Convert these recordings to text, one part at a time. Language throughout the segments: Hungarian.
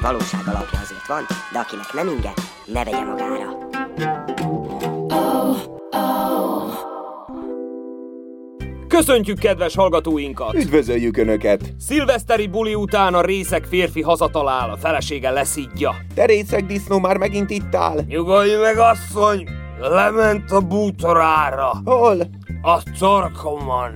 Némi valóság alapja azért van, de akinek nem inge, ne vegye magára. Köszöntjük kedves hallgatóinkat! Üdvözöljük Önöket! Szilveszteri buli után a részek férfi hazatalál, a felesége leszidja. Te részeg disznó már megint itt áll? Nyugodj meg, asszony! Lement a bútorára, Hol? a torkomon.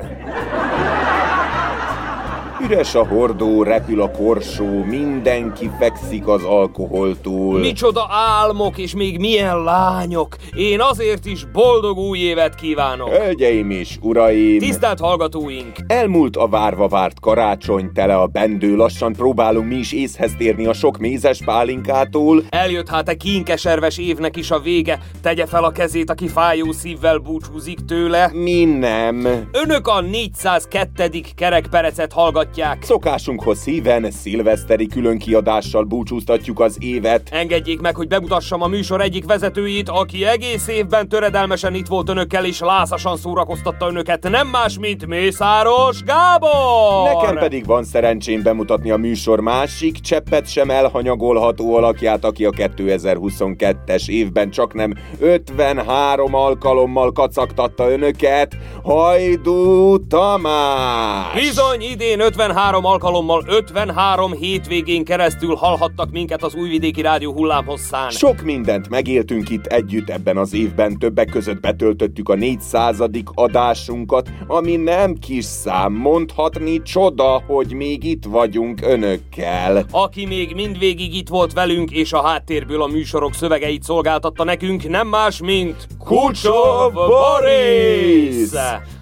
Üres a hordó, repül a korsó, mindenki fekszik az alkoholtól. Micsoda álmok és még milyen lányok! Én azért is boldog új évet kívánok! Hölgyeim és uraim! Tisztelt hallgatóink! Elmúlt a várva várt karácsony, tele a bendő, lassan próbálunk mi is észhez térni a sok mézes pálinkától. Eljött hát e kínkeserves évnek is a vége, tegye fel a kezét, aki fájó szívvel búcsúzik tőle. Mi nem. Önök a 402. kerekperecet hallgatják. Szokásunkhoz híven szilveszteri különkiadással búcsúztatjuk az évet. Engedjék meg, hogy bemutassam a műsor egyik vezetőjét, aki egész évben töredelmesen itt volt önökkel, és lászasan szórakoztatta önöket, nem más, mint Mészáros Gábor! Nekem pedig van szerencsém bemutatni a műsor másik, cseppet sem elhanyagolható alakját, aki a 2022-es évben csak nem 53 alkalommal kacagtatta önöket, Hajdú Tamás! Bizony, idén 53 alkalommal 53 hétvégén keresztül hallhattak minket az Újvidéki Rádió hullámhosszán. Sok mindent megéltünk itt együtt ebben az évben, többek között betöltöttük a 400. adásunkat, ami nem kis szám, mondhatni csoda, hogy még itt vagyunk önökkel. Aki még mindvégig itt volt velünk, és a háttérből a műsorok szövegeit szolgáltatta nekünk, nem más, mint Kucsov Boris!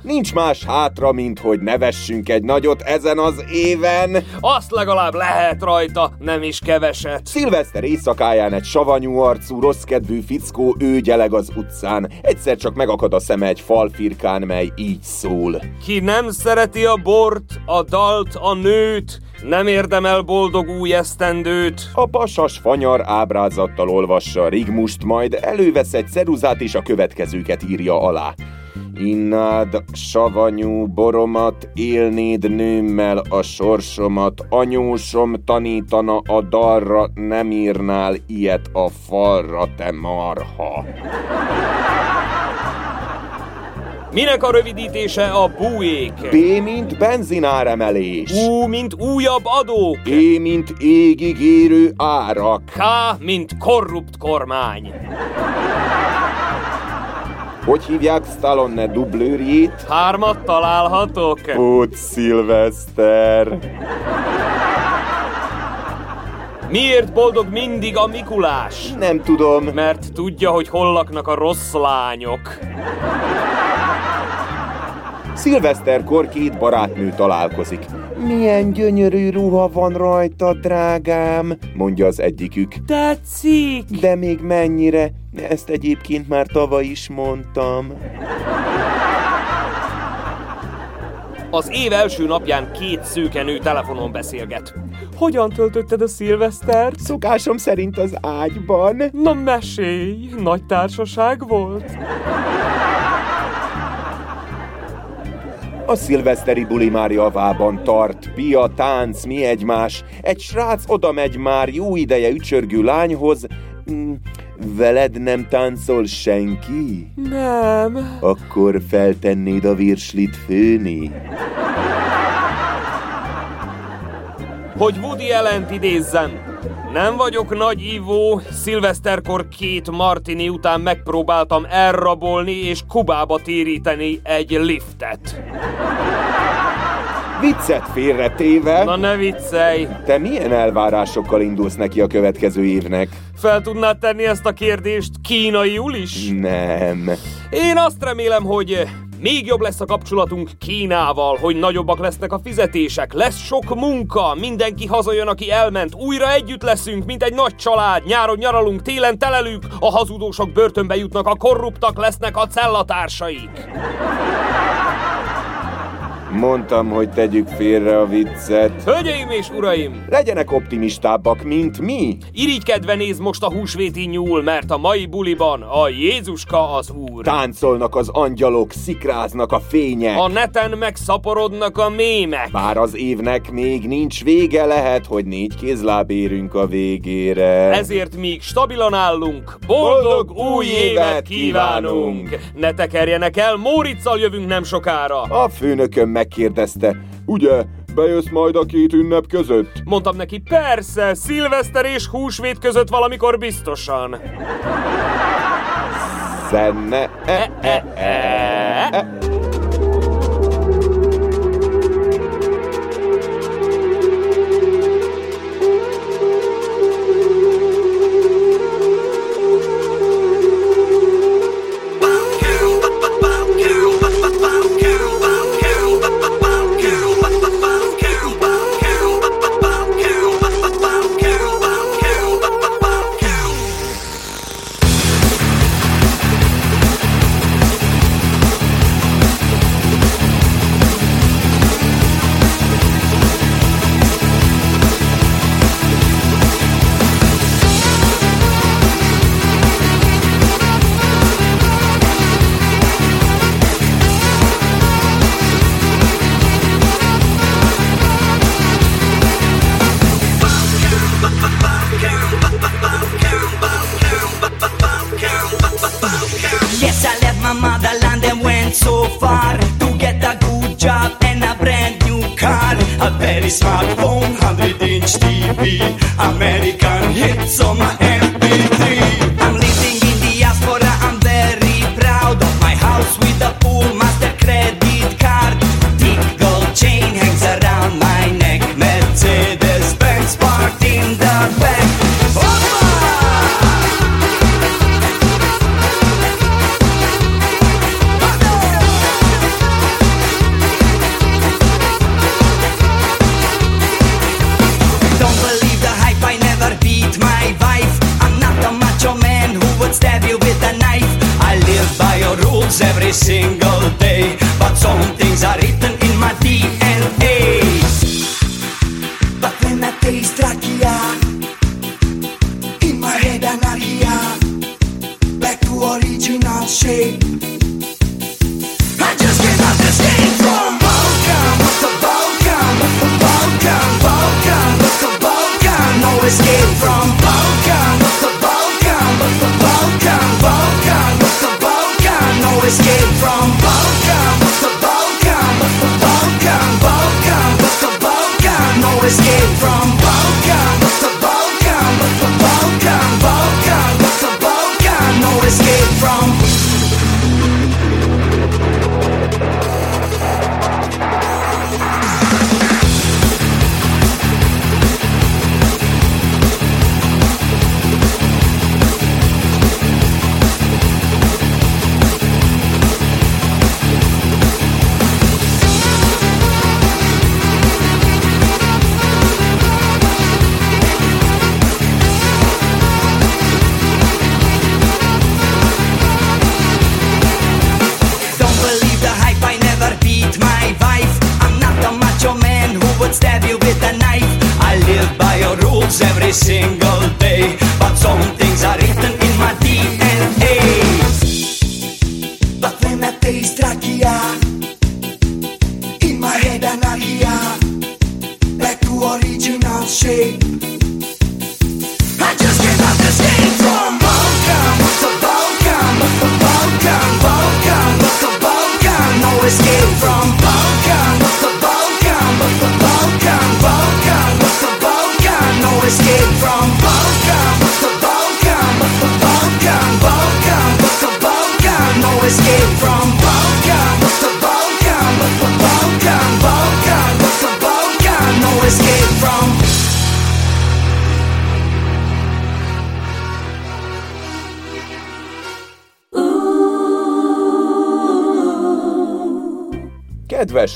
Nincs más hátra, mint hogy nevessünk egy nagyot ezen az éven. Azt legalább lehet rajta, nem is keveset. Szilveszter éjszakáján egy savanyú arcú, rosszkedvű fickó őgyeleg az utcán. Egyszer csak megakad a szeme egy falfirkán, mely így szól. Ki nem szereti a bort, a dalt, a nőt, nem érdemel boldog új esztendőt. A pasas fanyar ábrázattal olvassa rigmust, majd elővesz egy ceruzát és a következőket írja alá. Innád savanyú boromat, élnéd nőmmel a sorsomat, anyósom tanítana a dalra, nem írnál ilyet a falra, te marha. Minek a rövidítése a buék? B, mint benzináremelés. U, mint újabb adók. É, mint égig érő árak. K, mint korrupt kormány. Hogy hívják Stallone dublőrjét? Hármat találhatok? Ott Szilveszter. Miért boldog mindig a Mikulás? Nem tudom. Mert tudja, hogy hol laknak a rossz lányok. Szilveszterkor két barátnő találkozik. Milyen gyönyörű ruha van rajta, drágám, mondja az egyikük. Tetszik! De még mennyire? Ezt egyébként már tavaly is mondtam. Az év első napján két szőkenő telefonon beszélget. Hogyan töltötted a szilvesztert? Szokásom szerint az ágyban. Na mesélj, nagy társaság volt? A szilveszteri buli már javában tart, pia, tánc, mi egymás. Egy srác oda megy már jó ideje ücsörgő lányhoz. Mm, Veled nem táncol senki? Nem. Akkor feltennéd a virslit főni? Hogy Woody Allen idézzem. Nem vagyok nagy ívó, szilveszterkor két martini után megpróbáltam elrabolni és Kubába téríteni egy liftet. Viccet félretéve, Na ne viccelj! te milyen elvárásokkal indulsz neki a következő évnek? Fel tudnád tenni ezt a kérdést kínaiul is? Nem. Én azt remélem, hogy Még jobb lesz a kapcsolatunk Kínával, hogy nagyobbak lesznek a fizetések, lesz sok munka, mindenki hazajön, aki elment, újra együtt leszünk, mint egy nagy család, nyáron nyaralunk, télen telelünk, a hazudósok börtönbe jutnak, a korruptak lesznek a cellatársaik. Mondtam, hogy tegyük félre a viccet. Hölgyeim és uraim! Legyenek optimistábbak, mint mi. Irigykedve néz most a húsvéti nyúl, mert a mai buliban a Jézuska az úr. Táncolnak az angyalok, szikráznak a fények. A neten megszaporodnak a mémek. Bár az évnek még nincs vége, lehet, hogy négy kézláb érünk a végére. Ezért míg stabilan állunk, boldog, boldog új évet kívánunk! Ne tekerjenek el, Móriczal jövünk nem sokára. A főnököm megkérdezte, ugye, bejössz majd a két ünnep között? Mondtam neki, persze, szilveszter és húsvét között valamikor biztosan. Szenne... E, e, e, e. any smartphone, 100 inch TV, American hits on my single day.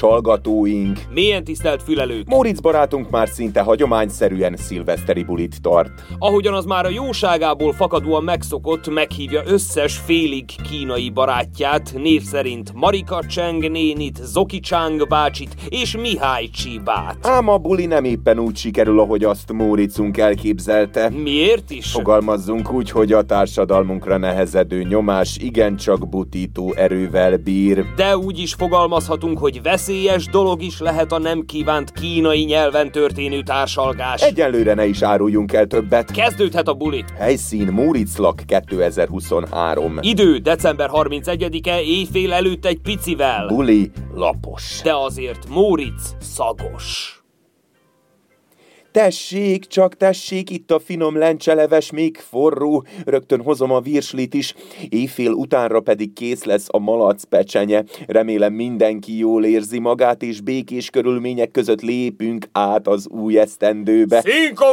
Hallgatóink! Milyen tisztelt fülelők! Móricz barátunk már szinte hagyományszerűen szilveszteri bulit tart. Ahogyan az már a jóságából fakadóan megszokott, meghívja összes félig kínai barátját, név szerint Marika Cseng nénit, Zoki Chang bácsit és Mihály Csibát. Ám a buli nem éppen úgy sikerül, ahogy azt Móricunk elképzelte. Miért is? Fogalmazzunk úgy, hogy a társadalmunkra nehezedő nyomás igencsak butító erővel bír. De úgy is fogalmazhatunk, hogy veszélyes dolog is lehet a nem kívánt kínai nyelven történő társalgás. Egyelőre ne is áruljunk el többet. Kezdődhet a buli. Helyszín Móriclak 2023. Idő december 31-e éjfél előtt egy picivel. Buli lapos. De azért Móricz szagos. Tessék, csak tessék, itt a finom lencseleves, még forró. Rögtön hozom a virslit is. Éjfél utánra pedig kész lesz a malac pecsenye. Remélem mindenki jól érzi magát, és békés körülmények között lépünk át az új esztendőbe. Cinco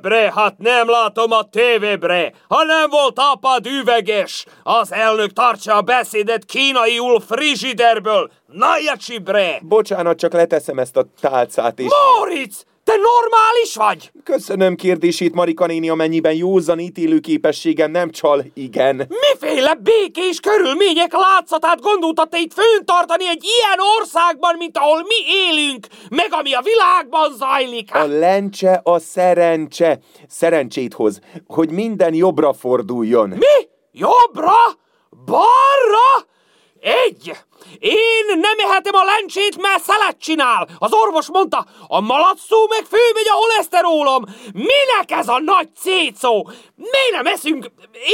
bre, hát nem látom a tévébre. Ha nem volt apad üveges, az elnök tartsa a beszédet kínaiul frigiderből. Na, jacsi, bre! Bocsánat, csak leteszem ezt a tálcát, és... Moritz! Normális vagy? Köszönöm kérdését, Marika néni, amennyiben józan ítélő képességem nem csal, igen. Miféle békés körülmények látszatát gondolta te itt föntartani egy ilyen országban, mint ahol mi élünk, meg ami a világban zajlik? A lencse a szerencse. Szerencsét hoz, hogy minden jobbra forduljon. Mi? Jobbra? Balra? Egy! Én nem ehetem a lencsét, mert szelet csinál. Az orvos mondta, a malacszó meg főmegy a holeszterólom. Minek ez a nagy cécó? Mi nem eszünk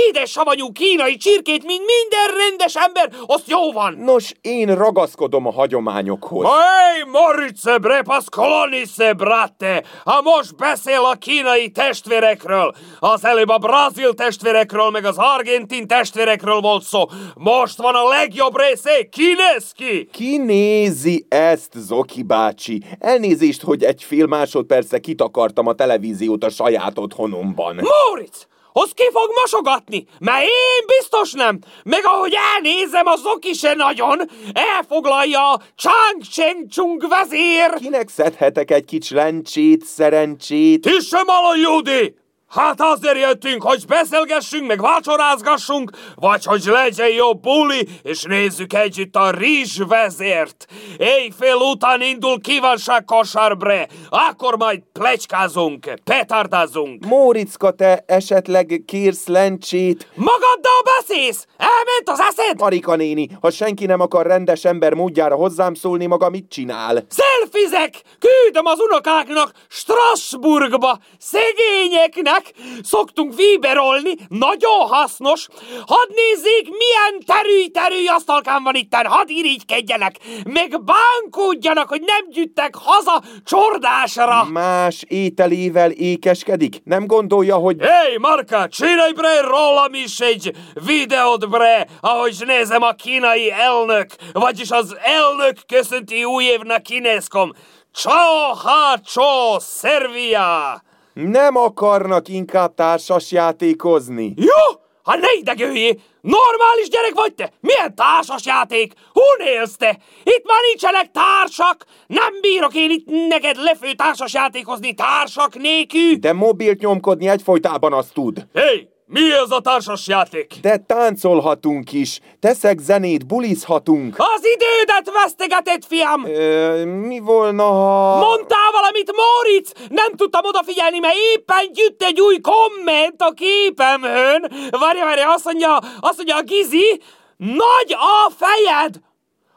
édes savanyú kínai csirkét, mint minden rendes ember? Azt jó van. Nos, én ragaszkodom a hagyományokhoz. Hey, Morice Brepas Colonice, brate! Ha most beszél a kínai testvérekről, az előbb a brazil testvérekről, meg az argentin testvérekről volt szó. Most van a legjobb része, ki néz ki? Ki nézi ezt, Zoki bácsi? Elnézést, hogy egy fél másodperce kitakartam a televíziót a saját otthonomban. Móricz! Az ki fog mosogatni? Mert én biztos nem. Meg ahogy elnézem, az Zoki se nagyon. Elfoglalja a Chang Cheng Chung vezér. Kinek szedhetek egy kicsi lencsét, szerencsét? Ti sem Judi! Hát azért jöttünk, hogy beszélgessünk, meg vacsorázgassunk, vagy hogy legyen jobb buli, és nézzük együtt a rizs vezért. Éjfél után indul kívánság kosárbre, akkor majd plecskázunk, petardázunk. Móricka, te esetleg kérsz lencsét? Magaddal beszélsz? Elment az eszed? Marika néni, ha senki nem akar rendes ember módjára hozzám szólni, maga mit csinál? Szelfizek! Küldöm az unokáknak Strasbourgba, szegényeknek, szoktunk víberolni, nagyon hasznos. Hadd nézzék, milyen terüly-terüly asztalkán van itten, hadd irigykedjenek, meg bánkódjanak, hogy nem gyűjtek haza csordásra. Más ételével ékeskedik? Nem gondolja, hogy... Hé, hey, Marka, csinálj bre rólam is egy videót bre, ahogy nézem a kínai elnök, vagyis az elnök köszönti új évnek kinézkom. Ciao, ha, ciao, Szervia! Nem akarnak inkább társas játékozni. Jó, ha ne idegőjé! Normális gyerek vagy te? Milyen társas játék? Hun élsz te? Itt már nincsenek társak! Nem bírok én itt neked lefő társas játékozni társak nélkül! De mobilt nyomkodni egyfolytában azt tud. Hé, hey, mi ez a társas játék? De táncolhatunk is. Teszek zenét, bulizhatunk. Az idődet vesztegetett, fiam! Ö, mi volna, ha... Mondtál valamit, Moritz? Nem tudtam odafigyelni, mert éppen gyűjt egy új komment a képemhön. Várja, várja, azt mondja, azt mondja a Gizi, nagy a fejed!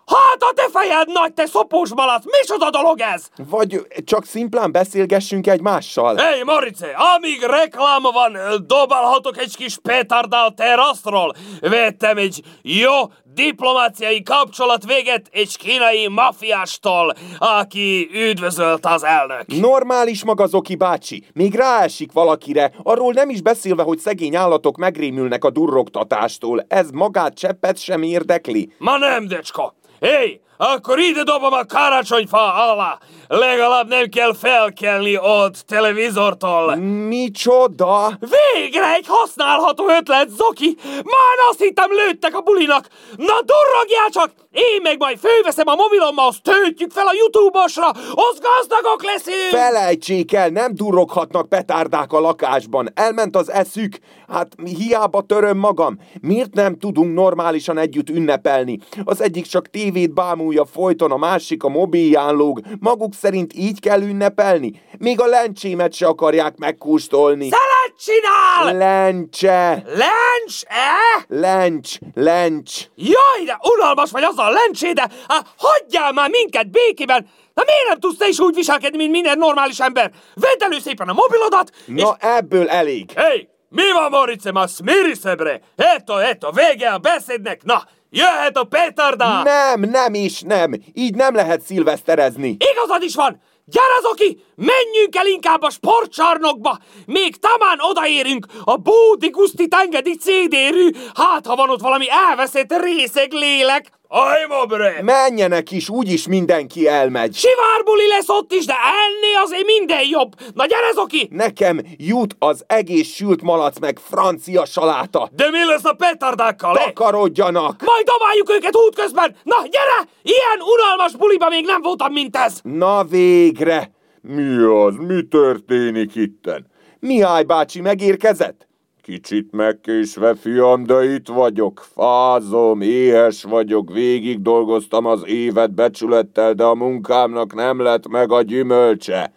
Hát a te fejed nagy, te szopós malac! Micsoda dolog ez? Vagy csak szimplán beszélgessünk egymással. Hé, hey, Marice, amíg reklám van, dobálhatok egy kis petardál terasztról. Vettem egy jó diplomáciai kapcsolat véget egy kínai mafiástól, aki üdvözölt az elnök. Normális maga Zoki bácsi. Még ráesik valakire, arról nem is beszélve, hogy szegény állatok megrémülnek a durrogtatástól. Ez magát cseppet sem érdekli. Ma nem, decska. Hé, akkor ide dobom a karácsonyfa alá. Legalább nem kell felkelni ott televizortól. Micsoda? Végre egy használható ötlet, Zoki! Már azt hittem lőttek a bulinak! Na durrogjál csak! Én meg majd főveszem a mobilommal, azt töltjük fel a Youtube-osra, az gazdagok leszünk! Felejtsék el, nem duroghatnak petárdák a lakásban. Elment az eszük. Hát hiába töröm magam. Miért nem tudunk normálisan együtt ünnepelni? Az egyik csak tévét bámulja folyton, a másik a mobilján lóg. Maguk szerint így kell ünnepelni? Még a lencsémet se akarják megkóstolni. Szelet csinál! Lencse! Lencs, eh? Lencs, lencs. Jaj, de unalmas vagy azzal a lencséde! Hát hagyjál már minket békében! Na miért nem tudsz te is úgy viselkedni, mint minden normális ember? Vedd elő szépen a mobilodat, és... Na ebből elég. Hé, mi van, Morice, ma smiri se, bre! Eto, eto, vége a beszédnek! Na, jöhet a petarda! Nem, nem is, nem. Így nem lehet szilveszterezni. Igazad is van! Gyere, Zoki! Menjünk el inkább a sportcsarnokba! Még tamán odaérünk a Bódi Guszti Tengedi CD-rű, hát ha van ott valami elveszett részeg lélek! Ajma, bre! Menjenek is, úgyis mindenki elmegy. Sivárbuli lesz ott is, de enni azért minden jobb! Na gyere, Zoki! Nekem jut az egész sült malac meg francia saláta. De mi lesz a petardákkal, eh? Takarodjanak! Majd dobáljuk őket útközben! Na, gyere! Ilyen unalmas buliba még nem voltam, mint ez! Na végre! Mi az? Mi történik itten? Mihály bácsi megérkezett? Kicsit megkésve, fiam, de itt vagyok. Fázom, éhes vagyok, végig dolgoztam az évet becsülettel, de a munkámnak nem lett meg a gyümölcse.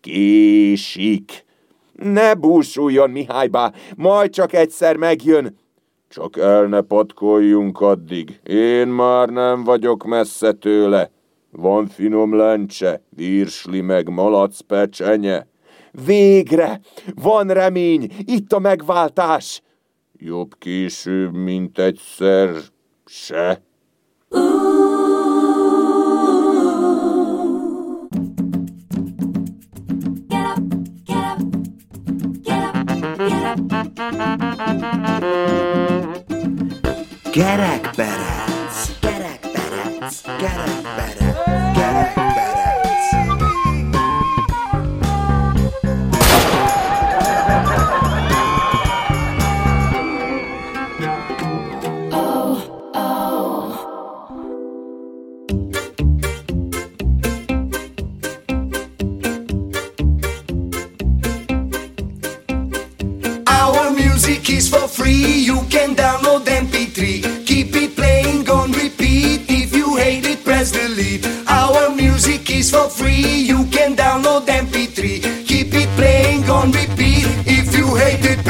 Késik. Ne búsuljon, Mihály bá, majd csak egyszer megjön. Csak el ne patkoljunk addig. Én már nem vagyok messze tőle. Van finom lencse, virsli meg malac pecsenye. Végre! Van remény! Itt a megváltás! Jobb később, mint egyszer se. Gerekberec,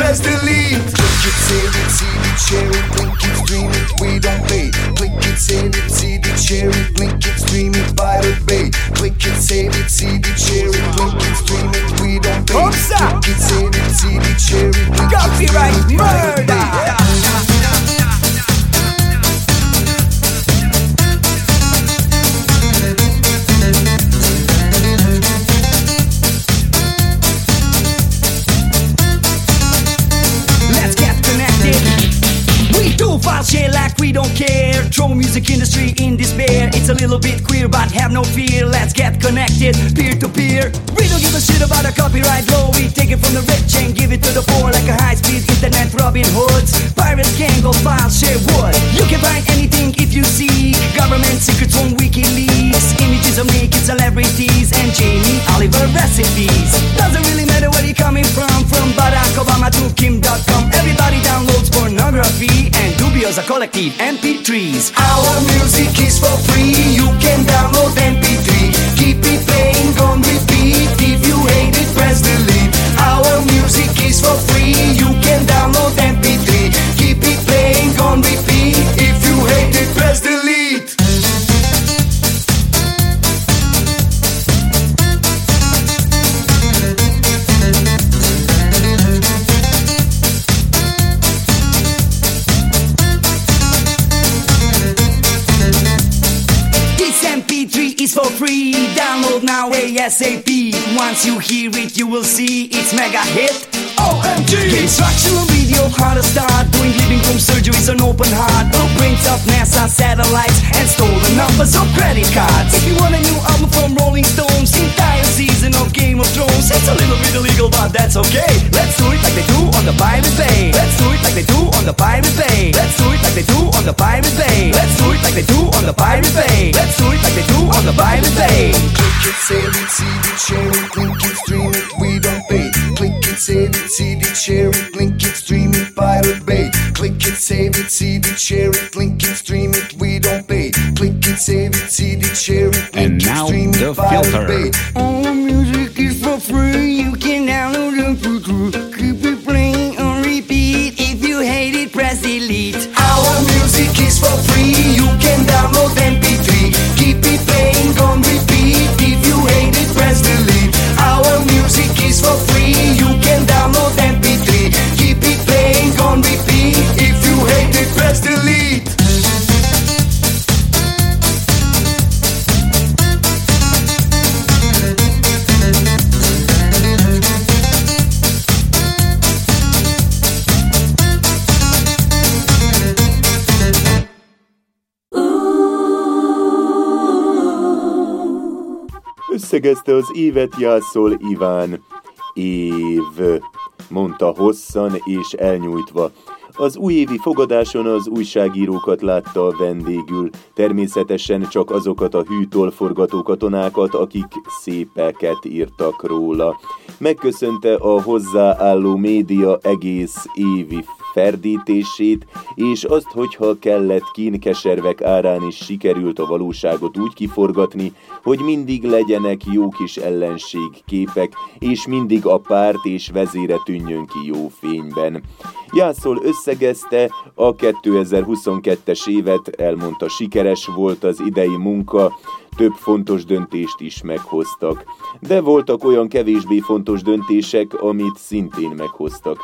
press delete. Click it's sanity, the cherry, blink it's dream it, we don't pay. Click it's sanity, the cherry, blink it's dream it by the bay. Click it's sanity, the cherry, blink it's dream it, we don't pay. Click it's sanity, the cherry, blink it's dream it, by the bay. Copyright murder. Have no fear. Let's get connected, peer to peer. We don't give a shit about a copyright law. We take it from the rich and give it to the poor like a high-speed internet Robin Hoods. Pirates can go file share wood. You can find anything if you seek. Government secrets from WikiLeaks. Images of naked celebrities and Jamie Oliver recipes. Doesn't really matter where you're coming from. From Barack Obama to Kim.com. Everybody downloads pornography dubious a collective MP3s. Our music is for free. You can download MP3. Keep it playing on repeat. ASAP. Once you hear it, you will see it's mega hit. OMG! Instructional video, how to start doing living room surgeries on open heart. Blueprints of NASA satellites and stolen numbers of credit cards. If you want a new album from Rolling Stones, entire season of Game of Thrones, it's a little bit illegal, but that's okay. Let's do it like they do on the Pirate Bay. Let's do it like they do on the Pirate Bay. Let's do it do on the Pirate Bay. Let's do it like they do on the Pirate Bay. Let's do it like they do on the Pirate Bay. Click it, save it, see it, share it, link it, stream it, we don't pay. Click it, save it, see it, share it, link it, stream it, Pirate Bay. Click it, save it, see it, share it, link it, stream it, we don't pay. Click it, save it, see it, share it, link and it, now stream the it, filter. Pirate Bay. All the music is for free, you can download podré Összegezte az évet Jászol Iván. Év, mondta hosszan és elnyújtva. Az újévi fogadáson az újságírókat látta vendégül, természetesen csak azokat a hűtól forgató katonákat, akik szépeket írtak róla. Megköszönte a hozzáálló média egész évi ferdítését, és azt, hogyha kellett kínkeservek árán is sikerült a valóságot úgy kiforgatni, hogy mindig legyenek jó kis ellenségképek, és mindig a párt és vezére tűnjön ki jó fényben. Jászol összegezte, a 2022-es évet elmondta sikeres volt az idei munka, több fontos döntést is meghoztak. De voltak olyan kevésbé fontos döntések, amit szintén meghoztak.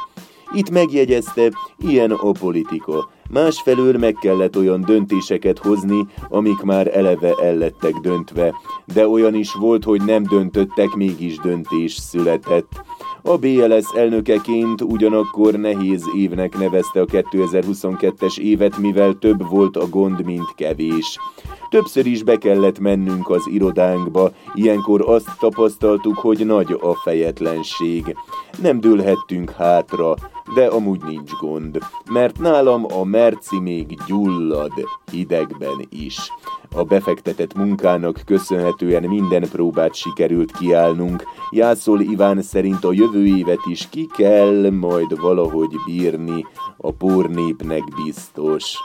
Itt megjegyezte, ilyen a politika. Másfelől meg kellett olyan döntéseket hozni, amik már eleve ellettek döntve, de olyan is volt, hogy nem döntöttek, mégis döntés született. A BLS elnökeként ugyanakkor nehéz évnek nevezte a 2022-es évet, mivel több volt a gond, mint kevés. Többször is be kellett mennünk az irodánkba, ilyenkor azt tapasztaltuk, hogy nagy a fejetlenség. Nem dőlhettünk hátra, de amúgy nincs gond, mert nálam a merci még gyullad hidegben is. A befektetett munkának köszönhetően minden próbát sikerült kiállnunk. Jászol Iván szerint a jövő évet is ki kell majd valahogy bírni, a pórnépnek biztos.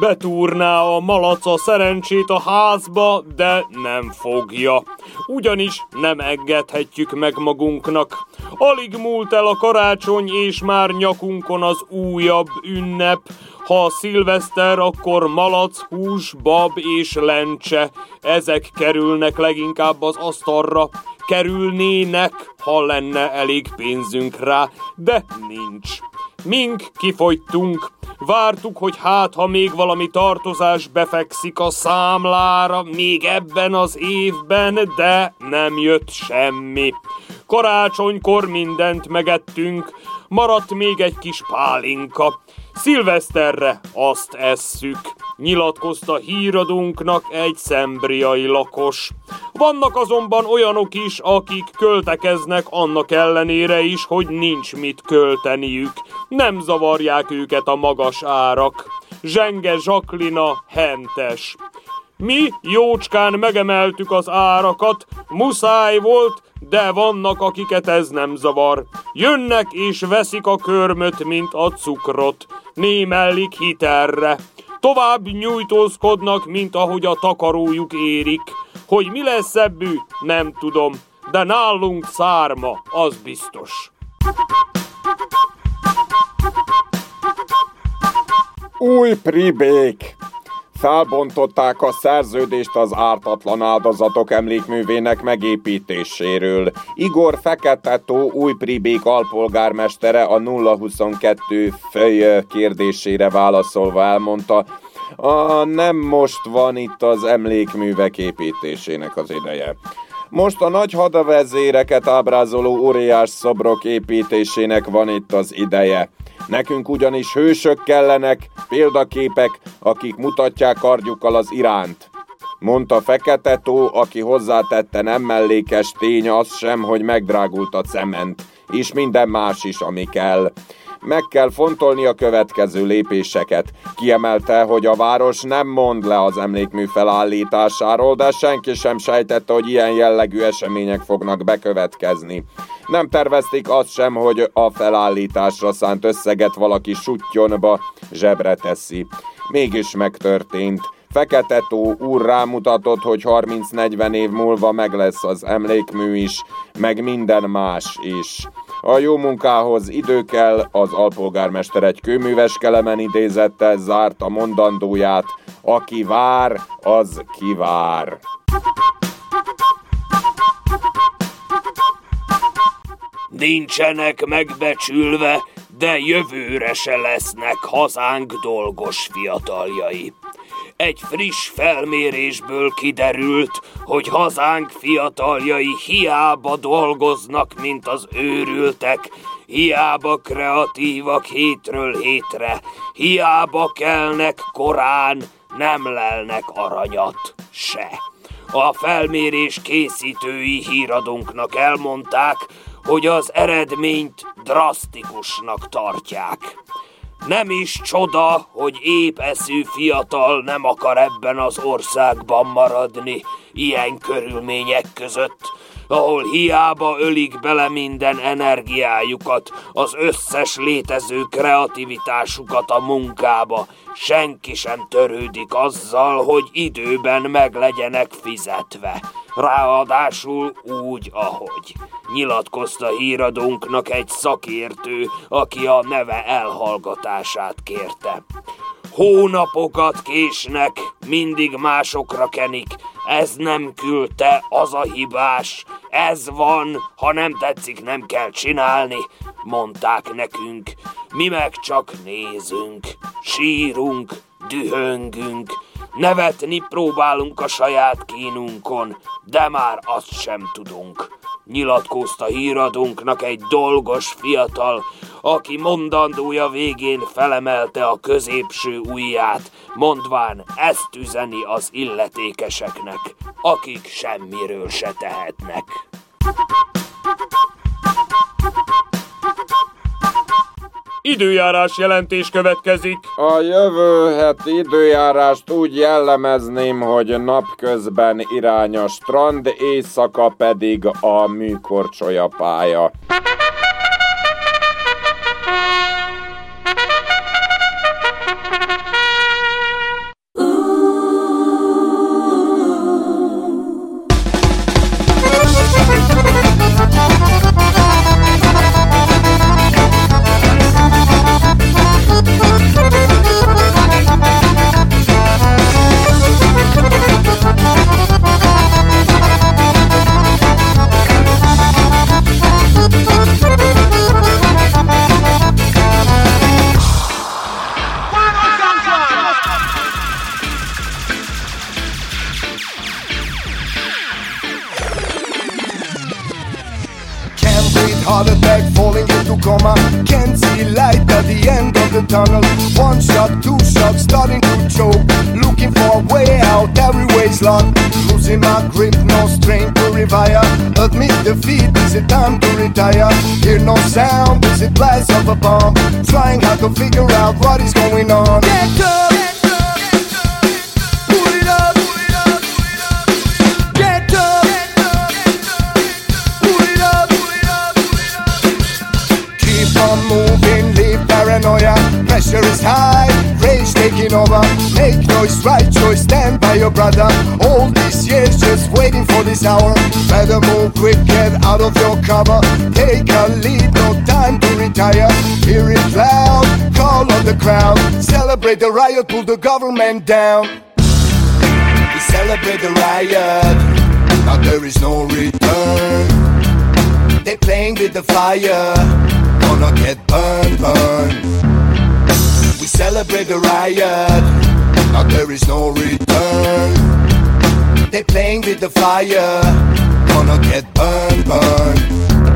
Betúrná a malac a szerencsét a házba, de nem fogja. Ugyanis nem engedhetjük meg magunknak. Alig múlt el a karácsony, és már nyakunkon az újabb ünnep. Ha a szilveszter, akkor malac, hús, bab és lencse. Ezek kerülnek leginkább az asztalra. Kerülnének, ha lenne elég pénzünk rá, de nincs. Mink kifogytunk. Vártuk, hogy hát, ha még valami tartozás befekszik a számlára, még ebben az évben, de nem jött semmi. Karácsonykor mindent megettünk, maradt még egy kis pálinka. Szilveszterre azt esszük, nyilatkozta híradónknak egy szembriai lakos. Vannak azonban olyanok is, akik költekeznek annak ellenére is, hogy nincs mit költeniük. Nem zavarják őket a magas árak. Zsenge Zsaklina hentes. Mi jócskán megemeltük az árakat, muszáj volt, de vannak, akiket ez nem zavar. Jönnek és veszik a körmöt, mint a cukrot. Némellik hitelre. Tovább nyújtózkodnak, mint ahogy a takarójuk érik. Hogy mi lesz ebből, nem tudom, de nálunk szárma, az biztos. Új pribék! Felbontották a szerződést az ártatlan áldozatok emlékművének megépítéséről. Igor Fekete-tó új pribék alpolgármestere a 022 fej kérdésére válaszolva elmondta, a, nem most van itt az emlékművek építésének az ideje. Most a nagy hadavezéreket ábrázoló óriás szobrok építésének van itt az ideje. Nekünk ugyanis hősök kellenek, példaképek, akik mutatják kardjukkal az iránt. Mondta Fekete Tó, aki hozzátette nem mellékes tény az sem, hogy megdrágult a cement, és minden más is, ami kell. Meg kell fontolni a következő lépéseket. Kiemelte, hogy a város nem mond le az emlékmű felállításáról, de senki sem sejtette, hogy ilyen jellegű események fognak bekövetkezni. Nem tervezték azt sem, hogy a felállításra szánt összeget valaki sutyonba zsebre teszi. Mégis megtörtént. Fekete Tó úr rámutatott, hogy 30-40 év múlva meg lesz az emlékmű is, meg minden más is. A jó munkához idő kell, az alpolgármester egy kőműves kelemen idézette, zárta mondandóját, aki vár, az kivár. Nincsenek megbecsülve, de jövőre se lesznek hazánk dolgos fiataljai. Egy friss felmérésből kiderült, hogy hazánk fiataljai hiába dolgoznak, mint az őrültek, hiába kreatívak hétről hétre, hiába kelnek korán, nem lelnek aranyat se. A felmérés készítői híradunknak elmondták, hogy az eredményt drasztikusnak tartják. Nem is csoda, hogy épeszű fiatal nem akar ebben az országban maradni, ilyen körülmények között, ahol hiába ölik bele minden energiájukat, az összes létező kreativitásukat a munkába, senki sem törődik azzal, hogy időben meg legyenek fizetve. Ráadásul úgy, ahogy. Nyilatkozta híradónknak egy szakértő, aki a neve elhallgatását kérte. Hónapokat késnek, mindig másokra kenik, ez nem küldte, az a hibás, ez van, ha nem tetszik, nem kell csinálni, mondták nekünk. Mi meg csak nézünk, sírunk, dühöngünk, nevetni próbálunk a saját kínunkon, de már azt sem tudunk. Nyilatkozta híradunknak egy dolgos fiatal, aki mondandója végén felemelte a középső ujját, mondván ezt üzeni az illetékeseknek, akik semmiről se tehetnek. Időjárás jelentés következik. A jövő heti időjárást úgy jellemezném, hogy napközben irány a strand, éjszaka pedig a műkorcsolya pálya. Defeat, is it time to retire? Hear no sound, is it blast of a bomb? Trying hard to figure out what is going on Get up! Make noise, right choice, stand by your brother. All these years just waiting for this hour. Better move quick, get out of your cover. Take a lead, no time to retire. Hear it loud, call on the crowd. Celebrate the riot, pull the government down. We celebrate the riot, now there is no return. They playing with the fire, gonna get burned, burned. Celebrate the riot, now there is no return. They playing with the fire, gonna get burned, burned.